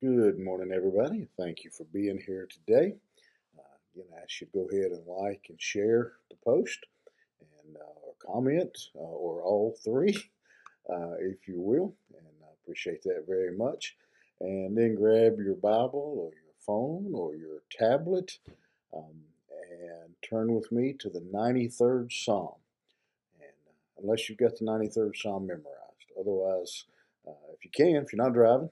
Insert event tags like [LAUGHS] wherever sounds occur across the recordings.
Good morning, everybody. Thank you for being here today. Uh, again, I to go ahead and like and share the post and uh, comment uh, or all three, [LAUGHS] uh, if you will. And I appreciate that very much. And then grab your Bible or your phone or your tablet um, and turn with me to the 93rd Psalm. And uh, unless you've got the 93rd Psalm memorized, otherwise, uh, if you can, if you're not driving,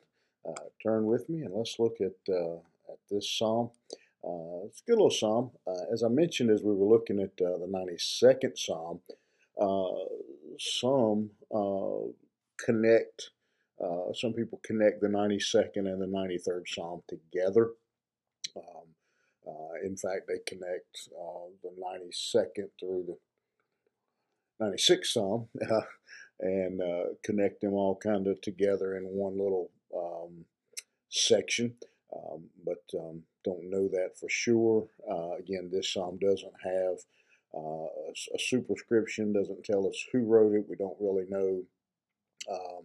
uh, turn with me and let's look at, uh, at this psalm. Uh, it's a good little psalm. as I mentioned, as we were looking at the 92nd psalm, some connect, some people connect the 92nd and the 93rd psalm together. Um, uh, in fact, they connect uh, the 92nd through the 96th Psalm [LAUGHS] uh, and connect them all kind of together in one little um, section, um, but um, don't know that for sure. Uh, again, this psalm doesn't have uh, a, a, superscription, doesn't tell us who wrote it. We don't really know um,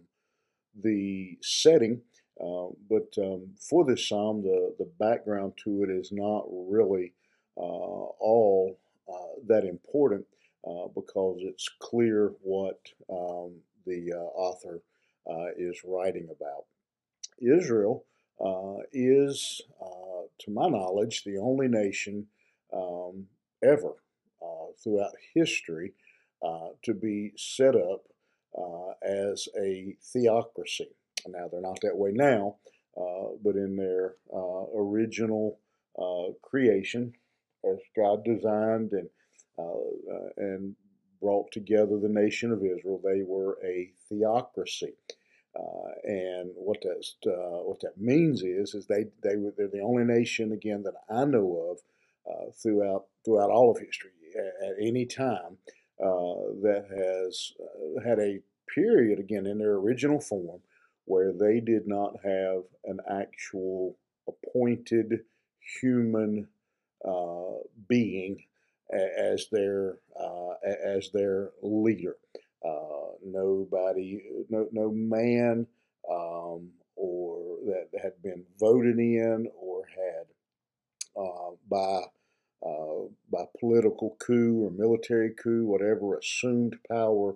the setting. Uh, but um, for this psalm, the, the background to it is not really uh, all uh, that important uh, because it's clear what um, the author is writing about. Israel uh, is, uh, to my knowledge, the only nation um, ever uh, throughout history uh, to be set up uh, as a theocracy. Now, they're not that way now, but in their original creation, as God designed and and brought together the nation of Israel, they were a theocracy. Uh, and what that uh, what that means is is they they were they're the only nation again that I know of uh, throughout throughout all of history at, at any time uh, that has uh, had a period again in their original form where they did not have an actual appointed human uh, being as their as their leader. Uh, nobody, no, no man um, or that had been voted in or had uh, by uh, by political coup or military coup, whatever, assumed power.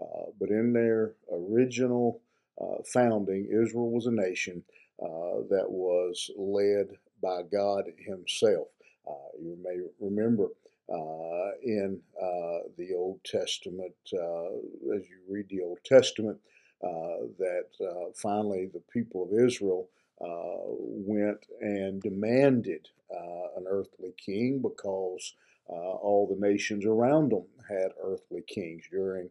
Uh, but in their original uh, founding, Israel was a nation uh, that was led by God Himself. you may remember uh, in uh, the Old Testament, uh, as you read the Old Testament, uh, that uh, finally the people of Israel went and demanded an earthly king because all the nations around them had earthly kings during,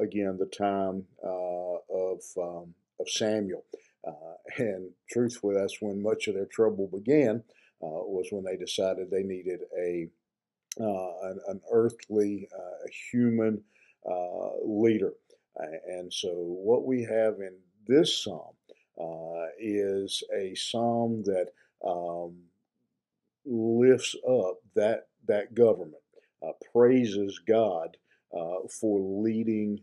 again, the time of, um, of Samuel. and truthfully, that's when much of their trouble began, was when they decided they needed a uh, an, an, earthly, uh, human uh, leader. And so, what we have in this psalm is a psalm that um, lifts up that that government, praises God for leading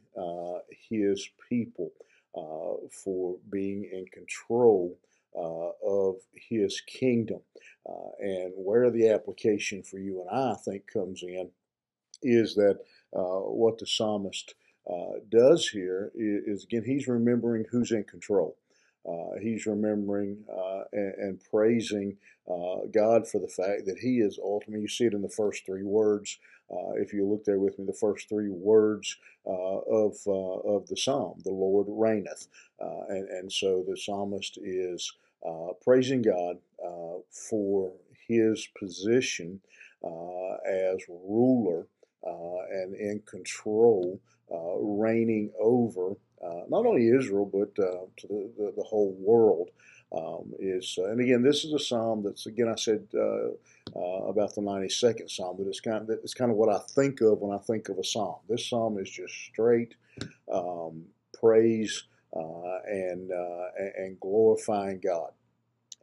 His people, for being in control uh, of his kingdom. Uh, and where the application for you and I, I think comes in is that uh, what the psalmist uh, does here is, is, again, he's remembering who's in control. Uh, he's remembering uh, and, and, praising God for the fact that He is ultimate. You see it in the first three words. if you look there with me, the first three words of of the psalm, "The Lord reigneth," and and so the psalmist is uh, praising God uh, for his position uh, as ruler uh, and in control, uh, reigning over not only Israel but the, the, the, whole world. Um, is and again, this is a psalm that's again I said about the 92nd psalm, but it's kind of it's kind of what I think of when I think of a psalm. This psalm is just straight um, praise uh, and uh, and glorifying God.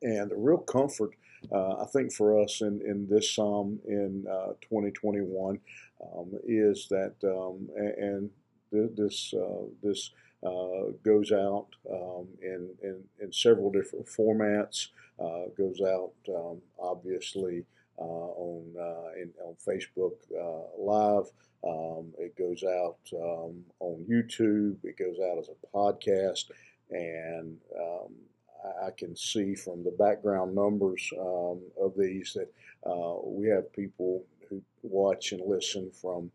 And the real comfort, uh, I think, for us in, in this psalm in 2021 um, is that, um, and this uh, this uh, goes out um, in, in, in several different formats. Uh, goes out um, obviously uh, on uh, in, on Facebook uh, Live. Um, it goes out um, on YouTube. It goes out as a podcast, and can see from the background numbers um, of these that uh, we have people who watch and listen from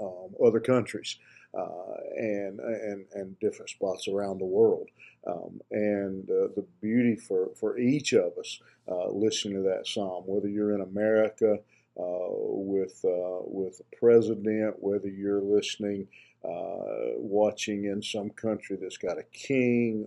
um, other countries uh, and, and, and different spots around the world. Um, and uh, the beauty for, for each of us uh, listening to that psalm, whether you're in America uh, with, uh, with a president, whether you're listening, watching in some country that's got a king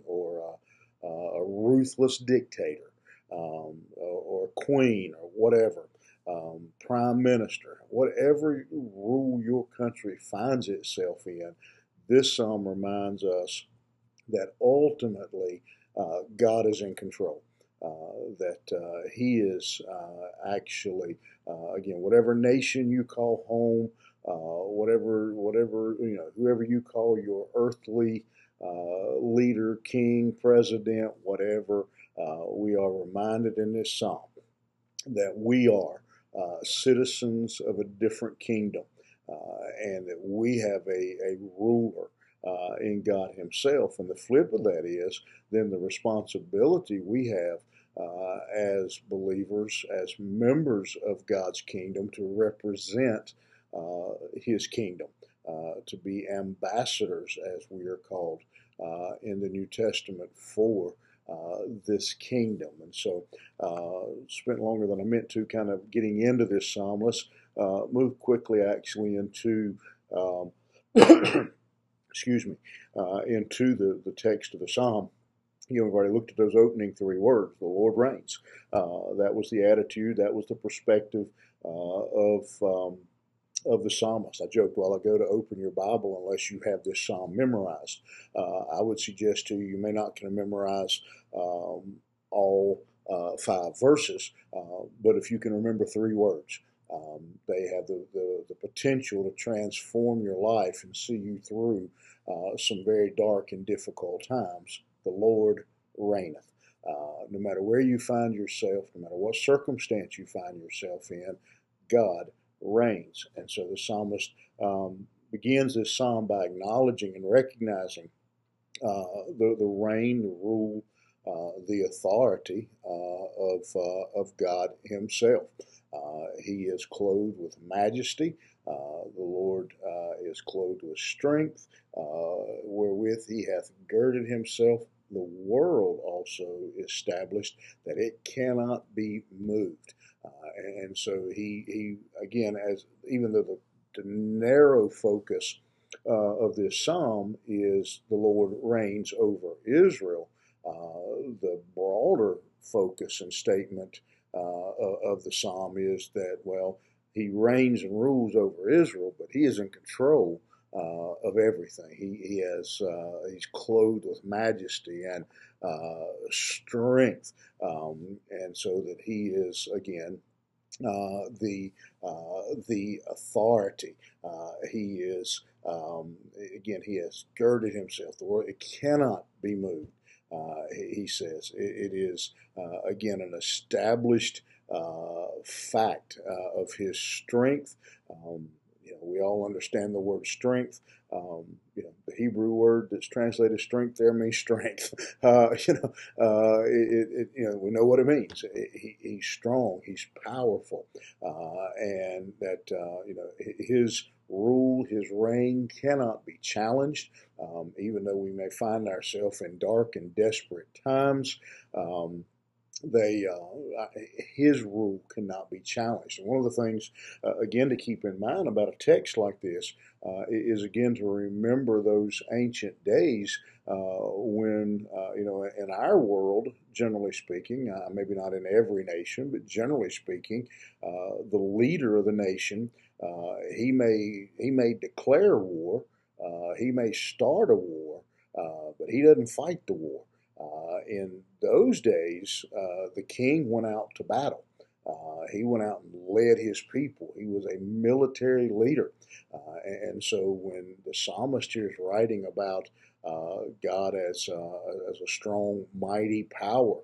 a, a ruthless dictator um, or, or queen or whatever um, prime minister, whatever rule your country finds itself in, this psalm reminds us that ultimately uh, God is in control. Uh, that uh, He is uh, actually, uh, again, whatever nation you call home, uh, whatever, whatever you know, whoever you call your earthly leader, king, president, whatever, we are reminded in this psalm that we are uh, citizens of a different kingdom, uh, and that we have a, a ruler uh, in God Himself. And the flip of that is then the responsibility we have uh, as believers, as members of God's kingdom, to represent uh, His kingdom, to be ambassadors, as we are called in the New Testament, for uh, this kingdom. And so, uh, spent longer than I meant to kind of getting into this psalm. Let's uh, move quickly, actually, into um, [COUGHS] excuse me, uh, into the, the text of the psalm. You know, we've already looked at those opening three words. The Lord reigns. Uh, that was the attitude. That was the perspective of um, of the psalmist. I joked a I go to open your Bible unless you have this psalm memorized. Uh, I would suggest to you, you may not can memorize um, all uh, five verses, uh, but if you can remember three words, um, they have the, the, the, potential to transform your life and see you through uh, some very dark and difficult times. The Lord reigneth. Uh, no matter where you find yourself, no matter what circumstance you find yourself in, God reigns. And so the psalmist um, begins this psalm by acknowledging and recognizing uh, the, the reign, the rule, uh, the authority uh, of, uh, of God Himself. Uh, he is clothed with majesty. Uh, the Lord is clothed with strength, wherewith He hath girded Himself. The world also established that it cannot be moved. Uh, and so he, he again, as even though the, the narrow focus uh, of this psalm is the Lord reigns over Israel, uh, the broader focus and statement of the psalm is that, well, he reigns and rules over Israel, but he is in control uh, of everything. He, he has uh, he's clothed with majesty and uh, strength, um, and so that he is again uh, the uh, the authority. Uh, he is um, again he has girded himself. The world it cannot be moved. he says it, it is again an established fact of his strength. Um, you know, we all understand the word strength. Um, you know, the Hebrew word that's translated strength there means strength. [LAUGHS] Uh, you know, uh, it, it, you know, we know what it means. It, he, he's strong. He's powerful, uh, and that uh, you know his rule, his reign cannot be challenged. Um, even though we may find ourselves in dark and desperate times. Um, they uh, his rule cannot be challenged. And one of the things, uh, again, to keep in mind about a text like this uh, is again to remember those ancient days uh, when uh, you know in our world, generally speaking, uh, maybe not in every nation, but generally speaking, the leader of the nation he may he may declare war, he may start a war, but he doesn't fight the war. Uh, in those days, uh, the king went out to battle. Uh, he went out and led his people. He was a military leader. Uh, and so when the psalmist here is writing about uh, God as, uh, as a strong, mighty power.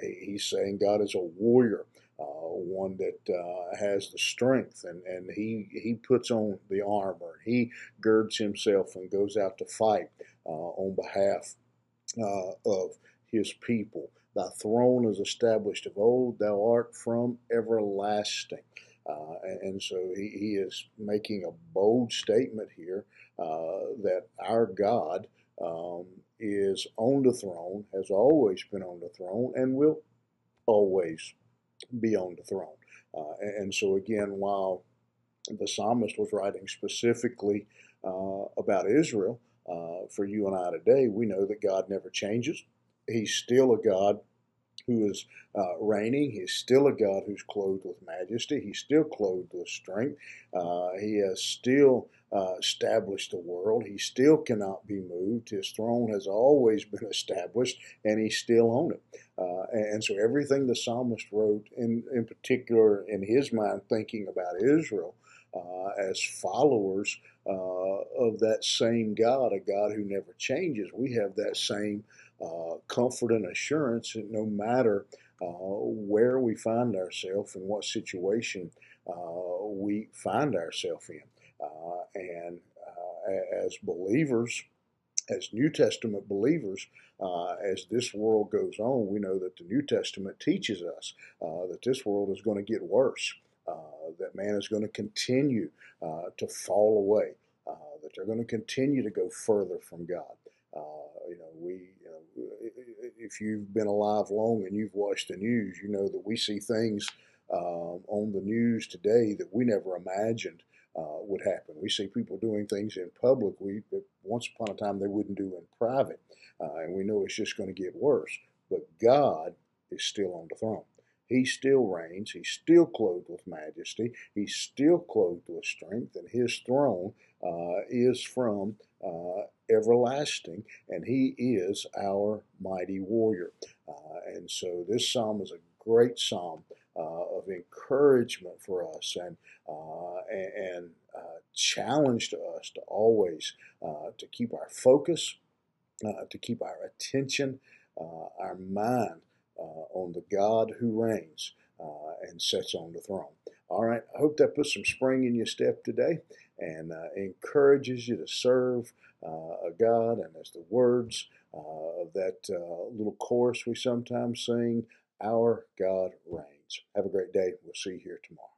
He's saying God is a warrior, one that has the strength, and, and he, he puts on the armor. He girds himself and goes out to fight on behalf of his people. Thy throne is established of old, thou art from everlasting. Uh, and so he, he, is making a bold statement here uh, that our God um, is on the throne, has always been on the throne, and will always be on the throne. Uh, and so, again, while the psalmist was writing specifically uh, about Israel, uh, for you and I today, we know that God never changes. He's still a God who is uh, reigning. He's still a God who's clothed with majesty. He's still clothed with strength. Uh, he has still uh, established the world. He still cannot be moved. His throne has always been [LAUGHS] established, and he's still on it. Uh, and so everything the psalmist wrote, in, in particular in his mind, thinking about Israel, uh, as followers of that same God, a God who never changes. We have that same uh, comfort and assurance that no matter uh, where we find ourselves and what situation uh, we find ourselves in. Uh, and as believers, as New Testament believers, uh, as this world goes on, we know that the New Testament teaches us uh, that this world is going to get worse, uh, that man is going to continue to fall away, that they're going to continue to go further from God. you know, we if you've been alive long and you've watched the news, you know that we see things um, on the news today that we never imagined uh, would happen. We see people doing things in public we once upon a time they wouldn't do in private, uh, and we know it's just going to get worse. But God is still on the throne. He still reigns. He's still clothed with majesty. He's still clothed with strength, and his throne uh, is from uh, everlasting, and he is our mighty warrior. Uh, and so this psalm is a great psalm uh, of encouragement for us and uh, and, uh, challenge to us to always to keep our focus, to keep our attention, our mind on the God who reigns and sits on the throne. All right, I hope that puts some spring in your step today and uh, encourages you to serve uh, a God. And as the words uh, of that uh, little chorus we sometimes sing, Our God reigns. Have a great day. We'll see you here tomorrow.